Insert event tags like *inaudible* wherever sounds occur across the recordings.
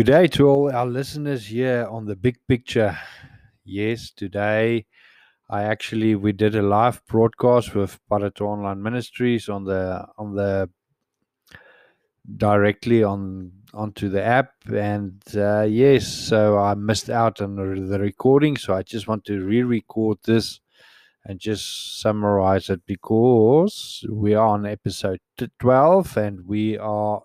Good day to all our listeners here on the big picture. Yes, today I actually we did a live broadcast with Parato Online Ministries on the on the directly on onto the app and uh, yes so i missed out on the recording so i just want to re-record this and just summarize it because we are on episode 12 and we are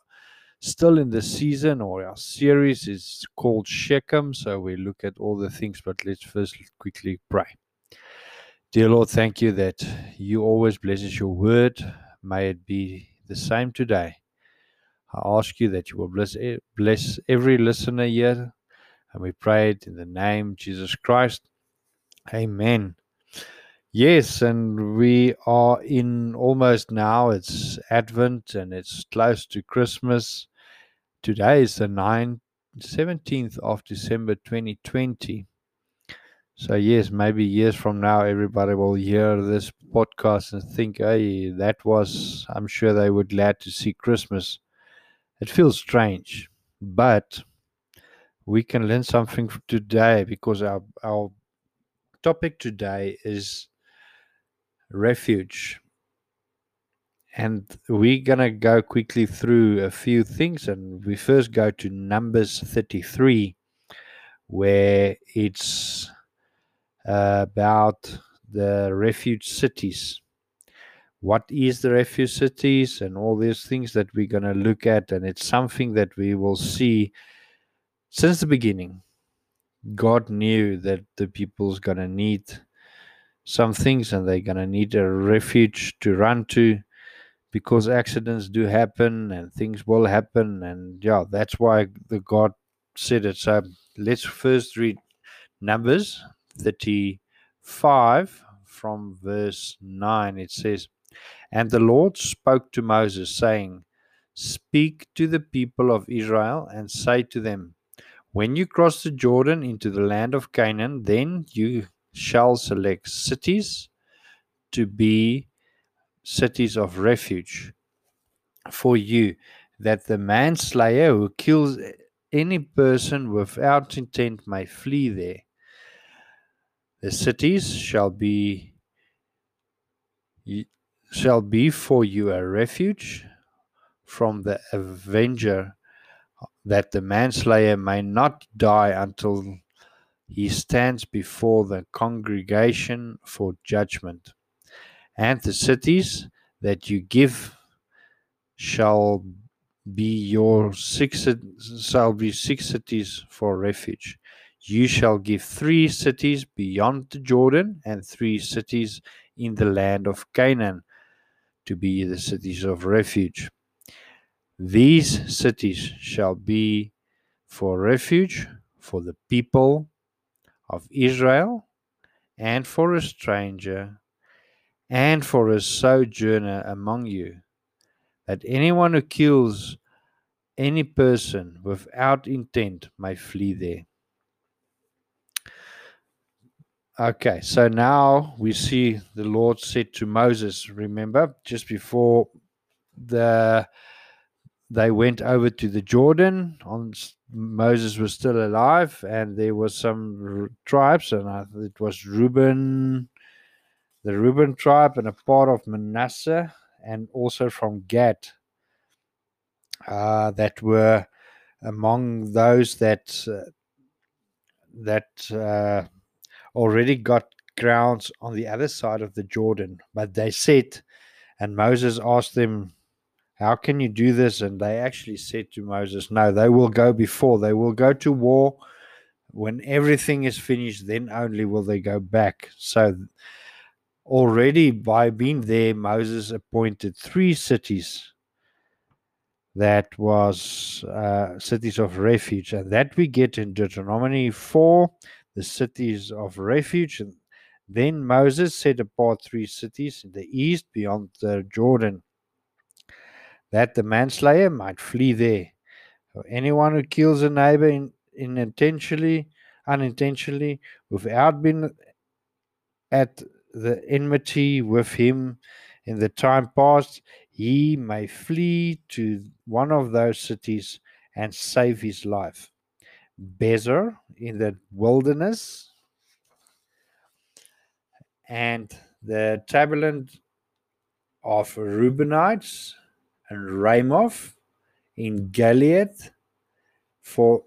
still in the season or our series is called Shechem. So we look at all the things, but let's first quickly pray. Dear Lord, thank you that you always bless us your word. May it be the same today. I ask you that you will bless bless every listener here, and we pray it in the name Jesus Christ. Amen. Yes, and we are in almost now. It's Advent and it's close to Christmas. Today is the 9th, 17th of December 2020. So, yes, maybe years from now, everybody will hear this podcast and think, hey, that was, I'm sure they were glad to see Christmas. It feels strange, but we can learn something today because our, our topic today is refuge and we're going to go quickly through a few things. And we first go to Numbers 33, where it's uh, about the refuge cities. What is the refuge cities and all these things that we're going to look at. And it's something that we will see since the beginning. God knew that the people's going to need some things and they're going to need a refuge to run to because accidents do happen and things will happen. And yeah that's why the god said it. So let's first read numbers 35 from verse 9 it says and the lord spoke to moses saying speak to the people of israel and say to them when you cross the jordan into the land of canaan then you shall select cities to be cities of refuge for you, that the manslayer who kills any person without intent may flee there. The cities shall be shall be for you a refuge from the avenger, that the manslayer may not die until he stands before the congregation for judgment and the cities that you give shall be your six shall be six cities for refuge. You shall give three cities beyond the Jordan and three cities in the land of Canaan to be the cities of refuge. These cities shall be for refuge for the people of Israel and for a stranger and for a sojourner among you, that anyone who kills any person without intent may flee there. Okay, so now we see the Lord said to Moses, remember, just before the they went over to the Jordan on Moses was still alive and there was some tribes and it was Reuben the Reuben tribe and a part of Manasseh, and also from Gad, uh, that were among those that uh, that uh, already got grounds on the other side of the Jordan. But they said, and Moses asked them, How can you do this? And they actually said to Moses, No, they will go before. They will go to war. When everything is finished, then only will they go back. So Already by being there, Moses appointed three cities that was uh, cities of refuge, and that we get in Deuteronomy 4, the cities of refuge. And then Moses set apart three cities in the east beyond the Jordan, that the manslayer might flee there. For anyone who kills a neighbor in, in intentionally, unintentionally, without being at the enmity with him in the time past, he may flee to one of those cities and save his life. Bezer in the wilderness, and the tableland of Reubenites and Ramoth in Gilead for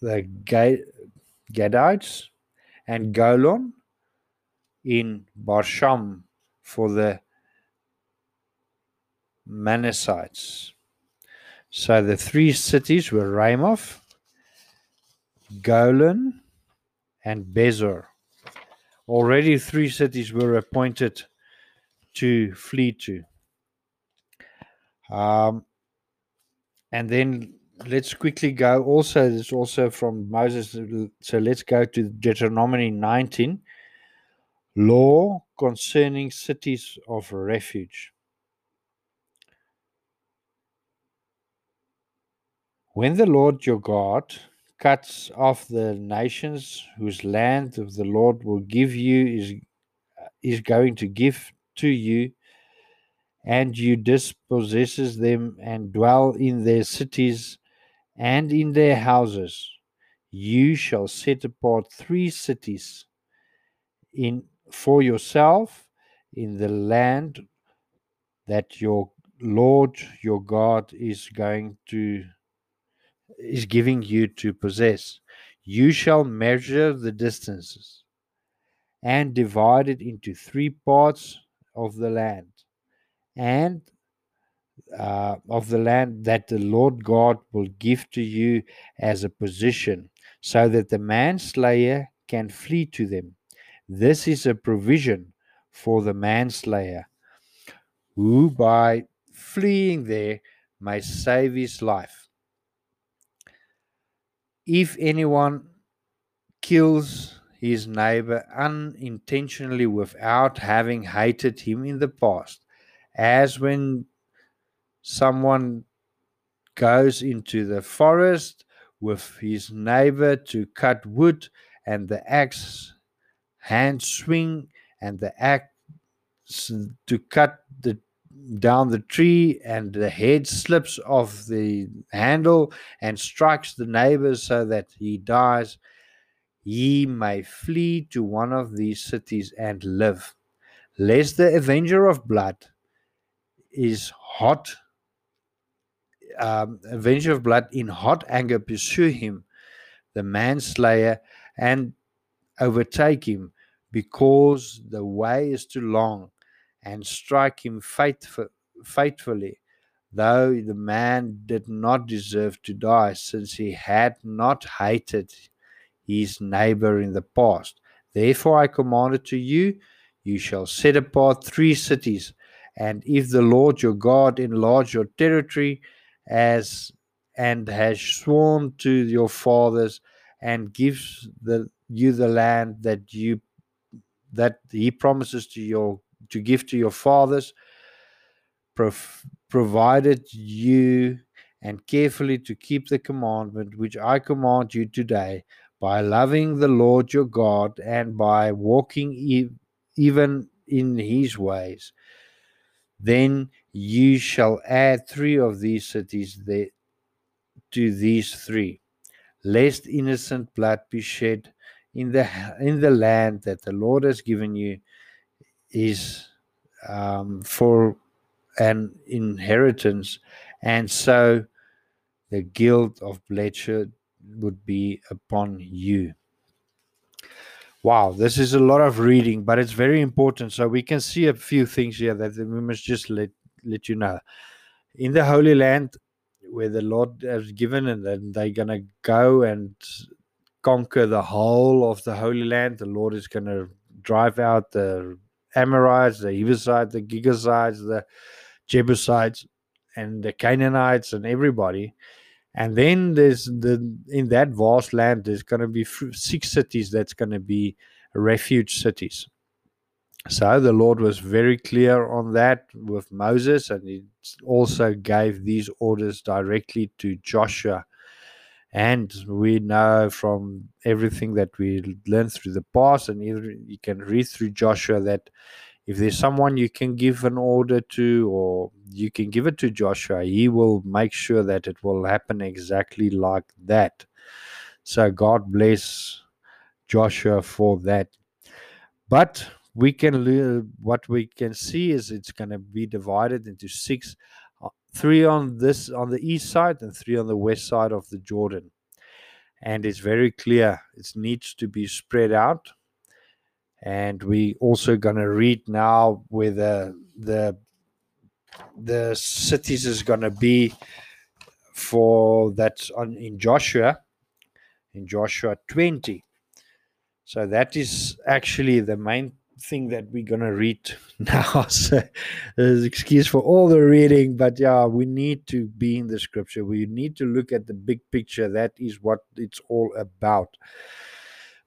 the Gadites, and Golan in Bashan for the Manassites. So the three cities were Ramoth, Golan, and Bezer. Already three cities were appointed to flee to. Um, and then let's quickly go. Also, this also from Moses. So let's go to Deuteronomy 19 law concerning cities of refuge. When the Lord your God cuts off the nations whose land the Lord will give you is is going to give to you and you dispossesses them and dwell in their cities and in their houses you shall set apart three cities in for yourself in the land that your lord your god is going to is giving you to possess. You shall measure the distances and divide it into three parts of the land and uh, of the land that the Lord God will give to you as a position, so that the manslayer can flee to them. This is a provision for the manslayer, who by fleeing there may save his life. If anyone kills his neighbor unintentionally without having hated him in the past, as when someone goes into the forest with his neighbor to cut wood and the axe hand swing and the axe to cut the down the tree and the head slips off the handle and strikes the neighbor so that he dies, ye may flee to one of these cities and live, lest the avenger of blood is hot, um, avenger of blood in hot anger pursue him, the manslayer, and overtake him, because the way is too long and strike him faithful, faithfully, though the man did not deserve to die, since he had not hated his neighbor in the past. Therefore I commanded to you, you shall set apart three cities, and if the Lord your God enlarge your territory as and has sworn to your fathers and gives the you the land that you that he promises to your to give to your fathers, provided you and carefully to keep the commandment which I command you today, by loving the Lord your God and by walking e- even in his ways. Then you shall add three of these cities there to these three, lest innocent blood be shed in the in the land that the Lord has given you is um, for an inheritance, and so the guilt of bloodshed would be upon you. Wow, this is a lot of reading, but it's very important. So we can see a few things here that we must just let let you know. In the Holy Land, where the Lord has given, and then they're gonna go and conquer the whole of the Holy Land. The Lord is gonna drive out the Amorites, the Jebusites, the Girgashites, the Jebusites, and the Canaanites, and everybody. And then there's the in that vast land, there's going to be six cities that's going to be refuge cities. So the Lord was very clear on that with Moses, and he also gave these orders directly to Joshua. And we know from everything that we learned through the past, and you can read through Joshua that if there's someone you can give an order to, or you can give it to Joshua, he will make sure that it will happen exactly like that. So God bless Joshua for that. But we can what we can see is it's going to be divided into six uh, three on this on the east side and three on the west side of the jordan and it's very clear it needs to be spread out and we also going to read now where the the the cities is going to be for that on in joshua in joshua 20 so that is actually the main thing that we're going to read *laughs* now. so there's excuse for all the reading, but yeah, we need to be in the scripture. We need to look at the big picture. That is what it's all about.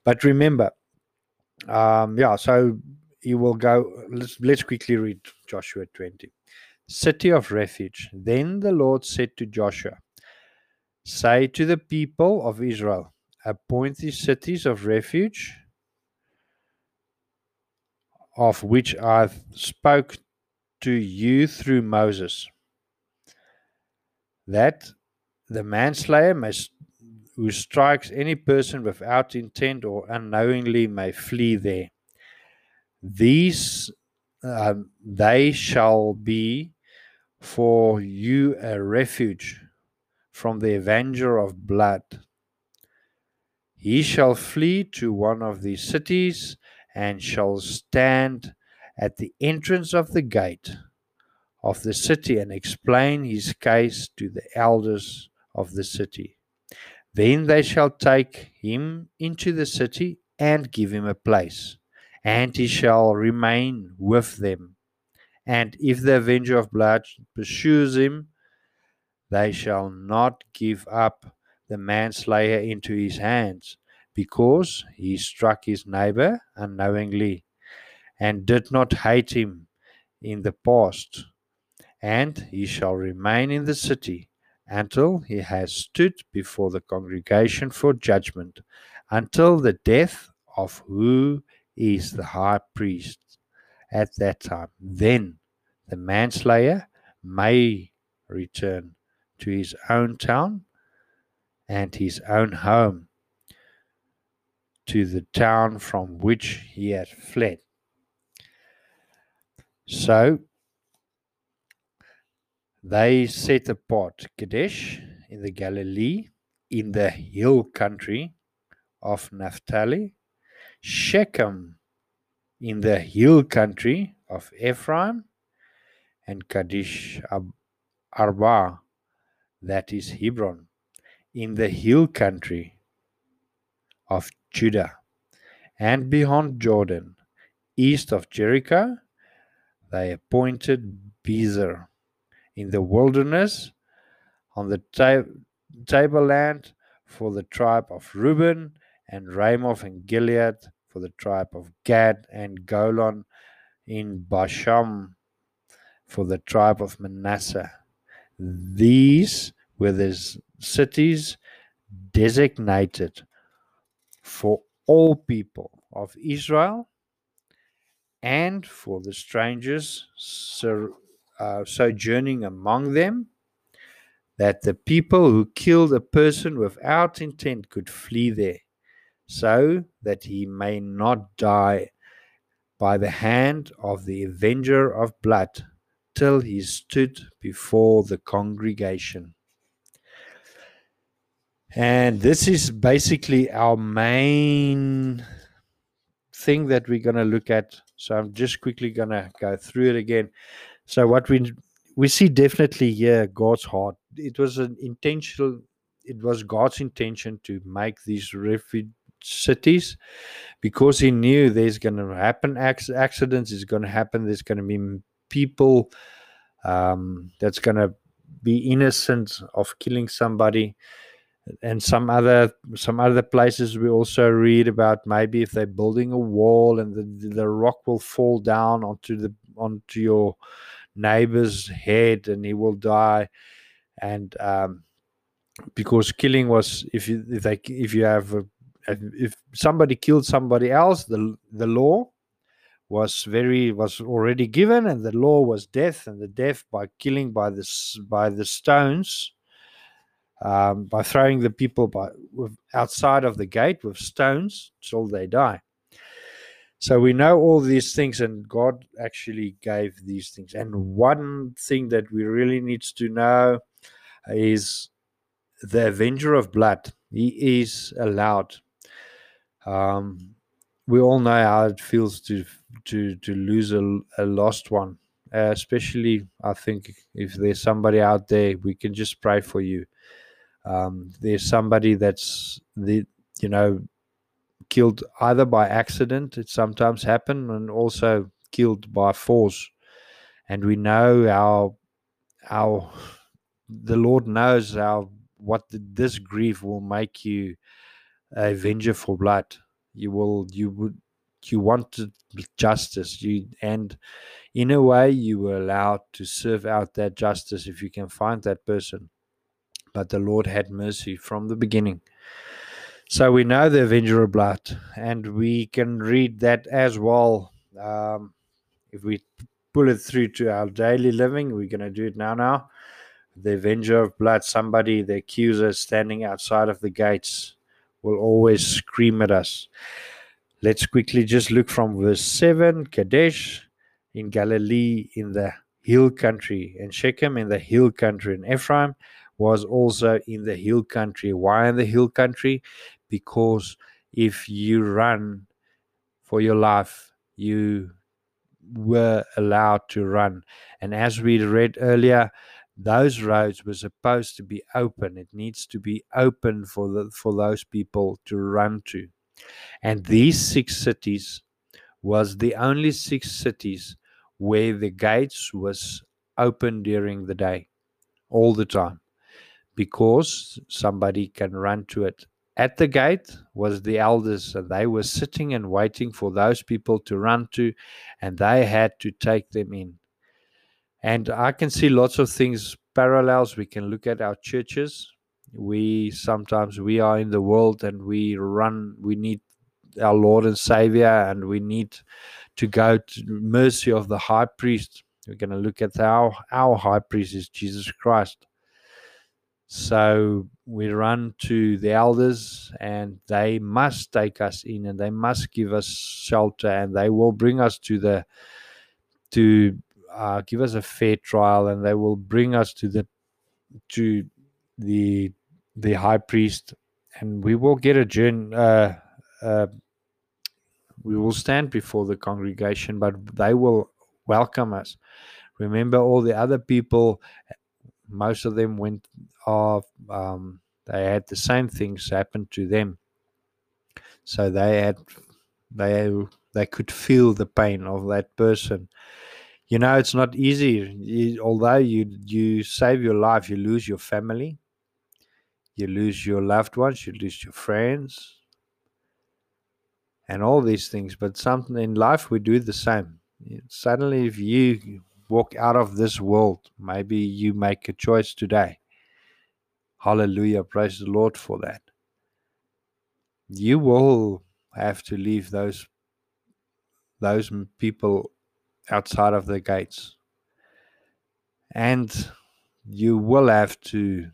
But remember, um, yeah, so you will go. Let's, let's quickly read Joshua 20. City of refuge. Then the Lord said to Joshua, Say to the people of Israel, appoint these cities of refuge of which I spoke to you through Moses, that the manslayer may, who strikes any person without intent or unknowingly may flee there. These um, they shall be for you a refuge from the avenger of blood. He shall flee to one of these cities and shall stand at the entrance of the gate of the city and explain his case to the elders of the city. Then they shall take him into the city and give him a place, and he shall remain with them. And if the avenger of blood pursues him, they shall not give up the manslayer into his hands, because he struck his neighbor unknowingly and did not hate him in the past. And he shall remain in the city until he has stood before the congregation for judgment, until the death of who is the high priest at that time. Then the manslayer may return to his own town and his own home to the town from which he had fled. So they set apart Kadesh in the Galilee, in the hill country of Naphtali, Shechem in the hill country of Ephraim, and Kadesh Arba, that is Hebron, in the hill country of Judah, and beyond Jordan, east of Jericho, they appointed Bezer in the wilderness on the tableland for the tribe of Reuben, and Ramoth and Gilead for the tribe of Gad, and Golan in Bashan for the tribe of Manasseh. These were the cities designated for all people of Israel and for the strangers uh, sojourning among them, that the people who killed a person without intent could flee there, so that he may not die by the hand of the avenger of blood till he stood before the congregation. And this is basically our main thing that we're going to look at. So I'm just quickly going to go through it again. So what we we see definitely here God's heart. It was an intentional. It was God's intention to make these refuge cities because He knew there's going to happen accidents. Is going to happen. There's going to be people um, that's going to be innocent of killing somebody and some other some other places we also read about maybe if they're building a wall and the, the rock will fall down onto the onto your neighbor's head and he will die and um, because killing was if you if they if you have a, if somebody killed somebody else the the law was very was already given and the law was death and the death by killing by this by the stones um, by throwing the people by, outside of the gate with stones till they die. So we know all these things, and God actually gave these things. And one thing that we really need to know is the Avenger of Blood. He is allowed. Um, we all know how it feels to to to lose a, a lost one. Uh, especially, I think if there's somebody out there, we can just pray for you. Um, there's somebody that's the you know killed either by accident. It sometimes happen, and also killed by force. And we know how how the Lord knows how what this grief will make you a avenger for blood. You will you would you wanted justice. You and in a way you were allowed to serve out that justice if you can find that person. But the Lord had mercy from the beginning. So we know the Avenger of Blood, and we can read that as well. Um, if we pull it through to our daily living, we're going to do it now. Now, the Avenger of Blood, somebody, the accuser standing outside of the gates, will always scream at us. Let's quickly just look from verse 7 Kadesh in Galilee in the hill country, and Shechem in the hill country, and Ephraim was also in the hill country. Why in the hill country? Because if you run for your life, you were allowed to run. And as we read earlier, those roads were supposed to be open. It needs to be open for the for those people to run to. And these six cities was the only six cities where the gates was open during the day all the time because somebody can run to it at the gate was the elders, and they were sitting and waiting for those people to run to, and they had to take them in. And I can see lots of things parallels. We can look at our churches. We sometimes we are in the world and we run. We need our Lord and Savior, and we need to go to mercy of the high priest. We're going to look at our our high priest is Jesus Christ. So we run to the elders, and they must take us in, and they must give us shelter, and they will bring us to the to uh, give us a fair trial, and they will bring us to the to the the high priest, and we will get a journey. Uh, uh, we will stand before the congregation, but they will welcome us. Remember, all the other people most of them went off. Um, they had the same things happen to them. So they had they they could feel the pain of that person. You know, it's not easy. You, although you you save your life, you lose your family, you lose your loved ones, you lose your friends, and all these things. But something in life, we do the same. Suddenly, if you walk out of this world. Maybe you make a choice today. Hallelujah. Praise the Lord for that. You will have to leave those those people outside of the gates. And you will have to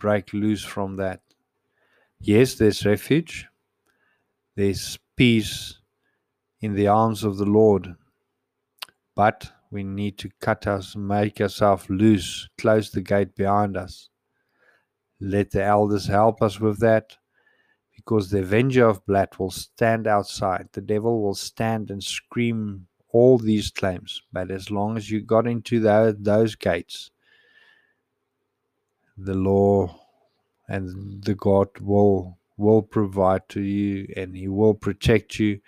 break loose from that. Yes, there's refuge. There's peace in the arms of the Lord. But we need to cut us, make ourselves loose, close the gate behind us. Let the elders help us with that because the avenger of blood will stand outside. The devil will stand and scream all these claims. But as long as you got into those, those gates, the law and the God will will provide to you and he will protect you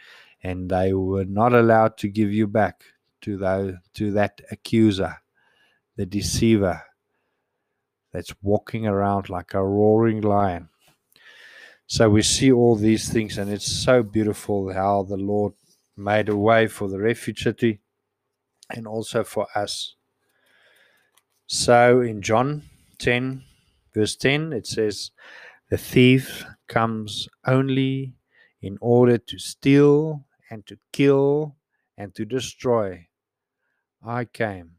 and they were not allowed to give you back to that to that accuser, the deceiver that's walking around like a roaring lion. So we see all these things, and it's so beautiful how the Lord made a way for the refugee and also for us. So in John 10, verse 10, it says, The thief comes only in order to steal and to kill and to destroy. I came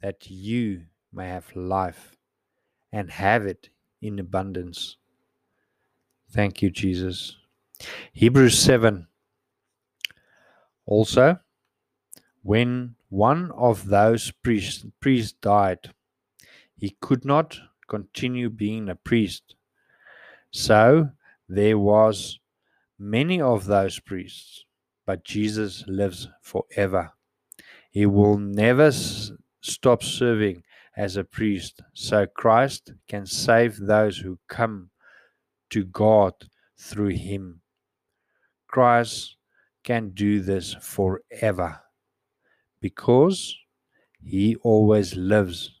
that you may have life and have it in abundance. Thank you, Jesus. Hebrews 7. Also, when one of those priests, priests died, he could not continue being a priest. So there was many of those priests, but Jesus lives forever. He will never s- stop serving as a priest, so Christ can save those who come to God through him. Christ can do this forever because he always lives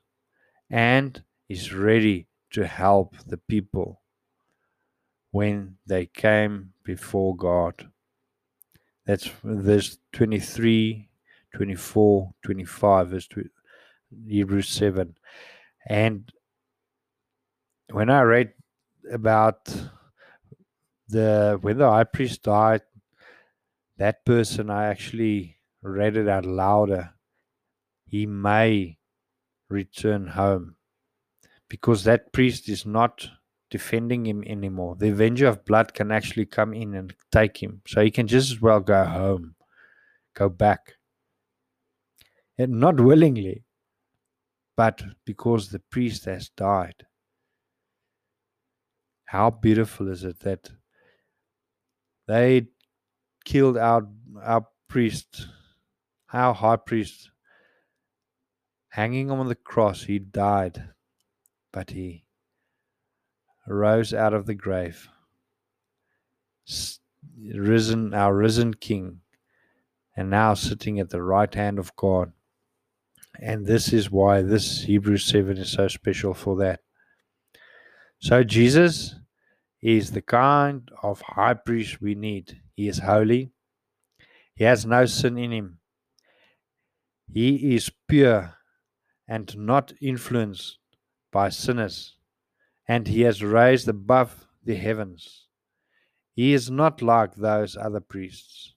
and is ready to help the people when they came before God. That's verse 23, 24, 25, verse Hebrews 7. And when I read about the when the high priest died, that person I actually read it out louder. He may return home because that priest is not defending him anymore. The avenger of blood can actually come in and take him. So he can just as well go home, go back. And not willingly, but because the priest has died. How beautiful is it that they killed our our priest, our high priest, hanging on the cross. He died, but he rose out of the grave, risen, our risen King, and now sitting at the right hand of God. And this is why this Hebrews 7 is so special for that. So, Jesus is the kind of high priest we need. He is holy, he has no sin in him, he is pure and not influenced by sinners, and he has raised above the heavens. He is not like those other priests.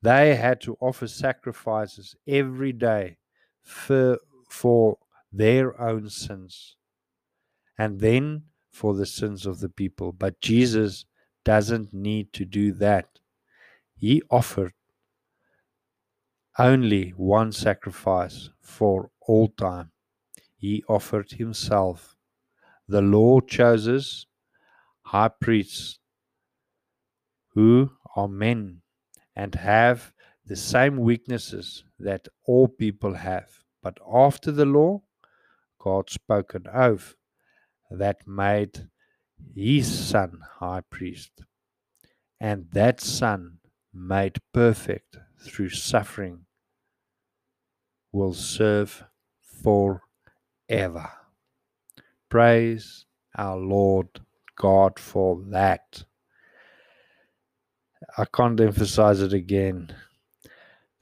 They had to offer sacrifices every day for, for their own sins and then for the sins of the people. But Jesus doesn't need to do that. He offered only one sacrifice for all time. He offered himself. The Lord chooses high priests who are men and have the same weaknesses that all people have. But after the law, God spoke an oath that made his son high priest. And that son, made perfect through suffering, will serve forever. Praise our Lord God for that. I can't emphasize it again.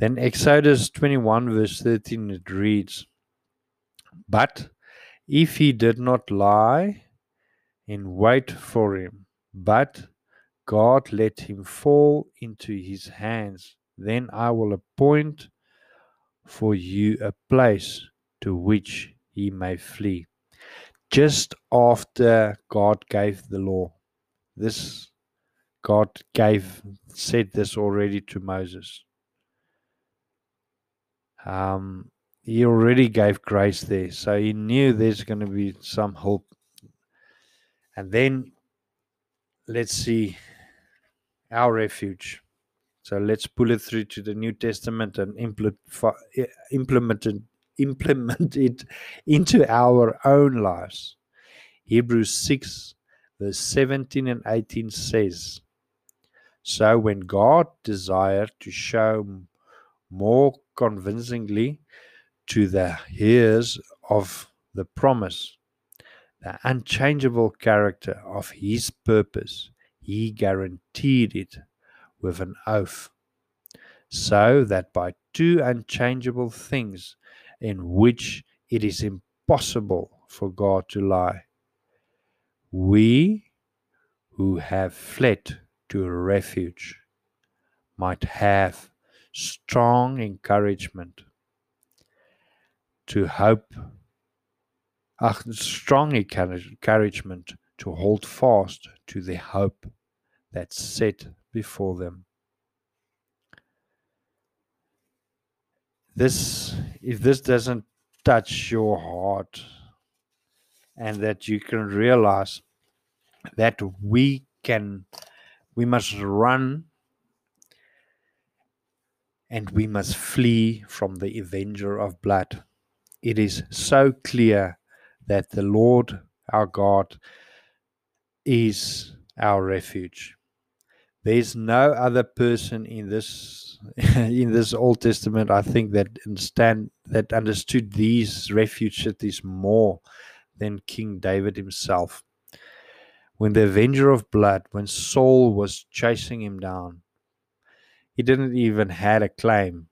Then Exodus 21, verse 13, it reads, But if he did not lie in wait for him, but God let him fall into his hands, then I will appoint for you a place to which he may flee. Just after God gave the law, this God gave said this already to Moses. Um, he already gave grace there, so he knew there's going to be some hope. And then let's see our refuge. So let's pull it through to the New Testament and implement it, implement it *laughs* into our own lives. Hebrews 6, verse 17 and 18 says, So when God desired to show more convincingly to the hearers of the promise. The unchangeable character of his purpose, he guaranteed it with an oath, so that by two unchangeable things in which it is impossible for God to lie, we who have fled to a refuge might have strong encouragement to hope a strong encouragement to hold fast to the hope that's set before them. This, if this doesn't touch your heart, and that you can realize that we can, we must run and we must flee from the avenger of blood. It is so clear that the Lord our God is our refuge. There's no other person in this *laughs* in this Old Testament, I think, that understand that understood these refuge cities more than King David himself. When the avenger of blood, when Saul was chasing him down, he didn't even had a claim.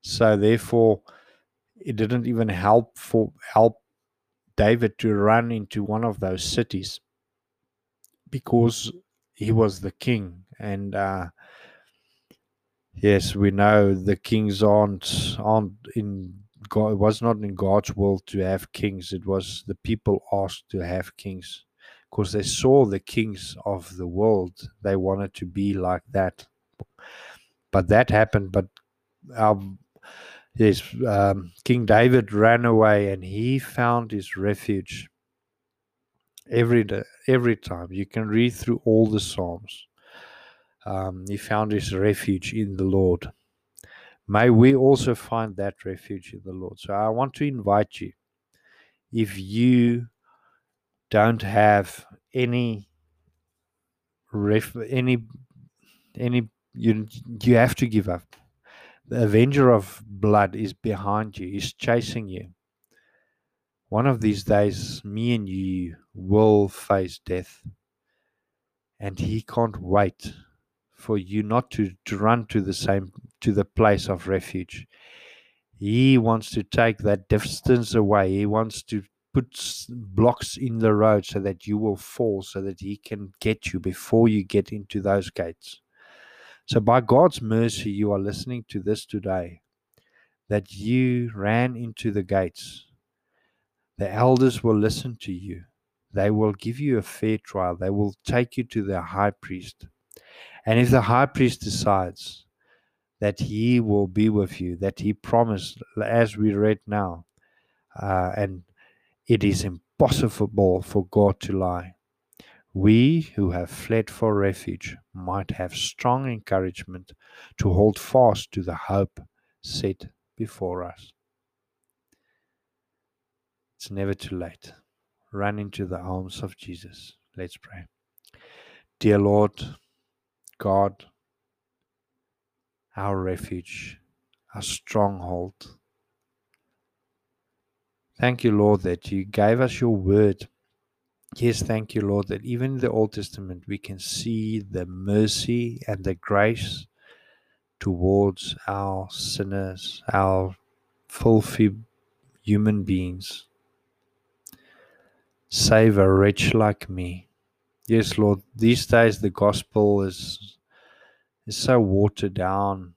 So therefore, it didn't even help for help David to run into one of those cities because he was the king and uh, yes we know the kings aren't aren't in God, it was not in God's will to have kings. It was the people asked to have kings because they saw the kings of the world. They wanted to be like that. But that happened. But um, yes, um, King David ran away and he found his refuge every day, every time. You can read through all the Psalms. Um, he found his refuge in the Lord. May we also find that refuge in the Lord. So I want to invite you, if you don't have any ref, any any you you have to give up. The avenger of blood is behind you, is chasing you. One of these days, me and you will face death. And he can't wait for you not to, to run to the same to the place of refuge. He wants to take that distance away. He wants to put blocks in the road so that you will fall, so that he can get you before you get into those gates. So, by God's mercy, you are listening to this today that you ran into the gates. The elders will listen to you. They will give you a fair trial. They will take you to the high priest. And if the high priest decides that he will be with you, that he promised, as we read now, uh, and it is impossible for God to lie. We who have fled for refuge might have strong encouragement to hold fast to the hope set before us. It's never too late. Run into the arms of Jesus. Let's pray. Dear Lord, God, our refuge, our stronghold. Thank you, Lord, that you gave us your word. Yes, thank you, Lord, that even in the Old Testament we can see the mercy and the grace towards our sinners, our filthy human beings. Save a wretch like me. Yes, Lord, these days the gospel is is so watered down,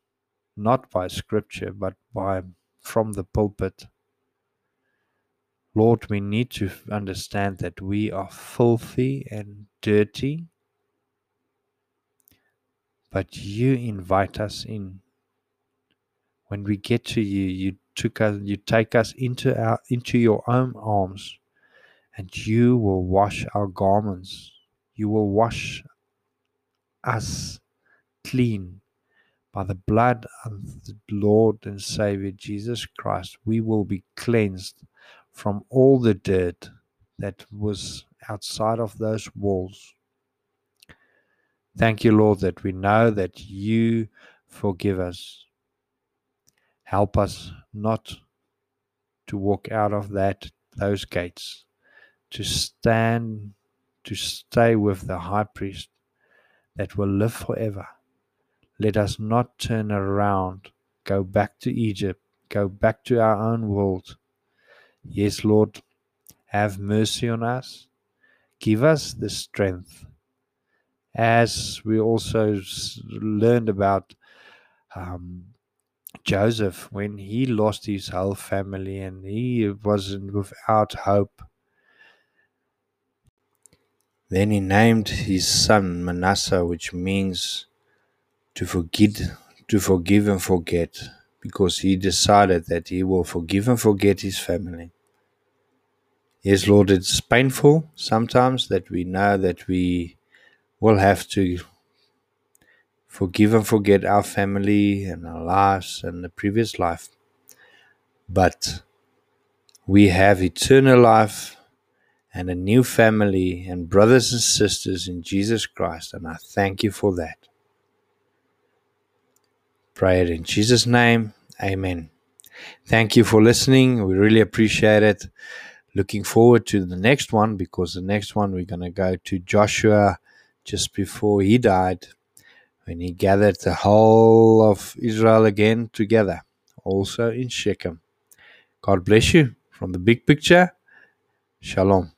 not by scripture, but by from the pulpit. Lord, we need to understand that we are filthy and dirty, but you invite us in. When we get to you, you took us, you take us into our into your own arms, and you will wash our garments. You will wash us clean by the blood of the Lord and Savior Jesus Christ, we will be cleansed from all the dirt that was outside of those walls. Thank you, Lord, that we know that you forgive us. Help us not to walk out of that those gates, to stand, to stay with the high priest that will live forever. Let us not turn around, go back to Egypt, go back to our own world. Yes, Lord, have mercy on us. Give us the strength. As we also learned about um, Joseph, when he lost his whole family and he wasn't without hope, then he named his son Manasseh, which means to forget, to forgive and forget, because he decided that he will forgive and forget his family. Yes, Lord, it's painful sometimes that we know that we will have to forgive and forget our family and our lives and the previous life. But we have eternal life and a new family and brothers and sisters in Jesus Christ, and I thank you for that. Pray it in Jesus' name. Amen. Thank you for listening. We really appreciate it. Looking forward to the next one because the next one we're going to go to Joshua just before he died when he gathered the whole of Israel again together, also in Shechem. God bless you from the big picture. Shalom.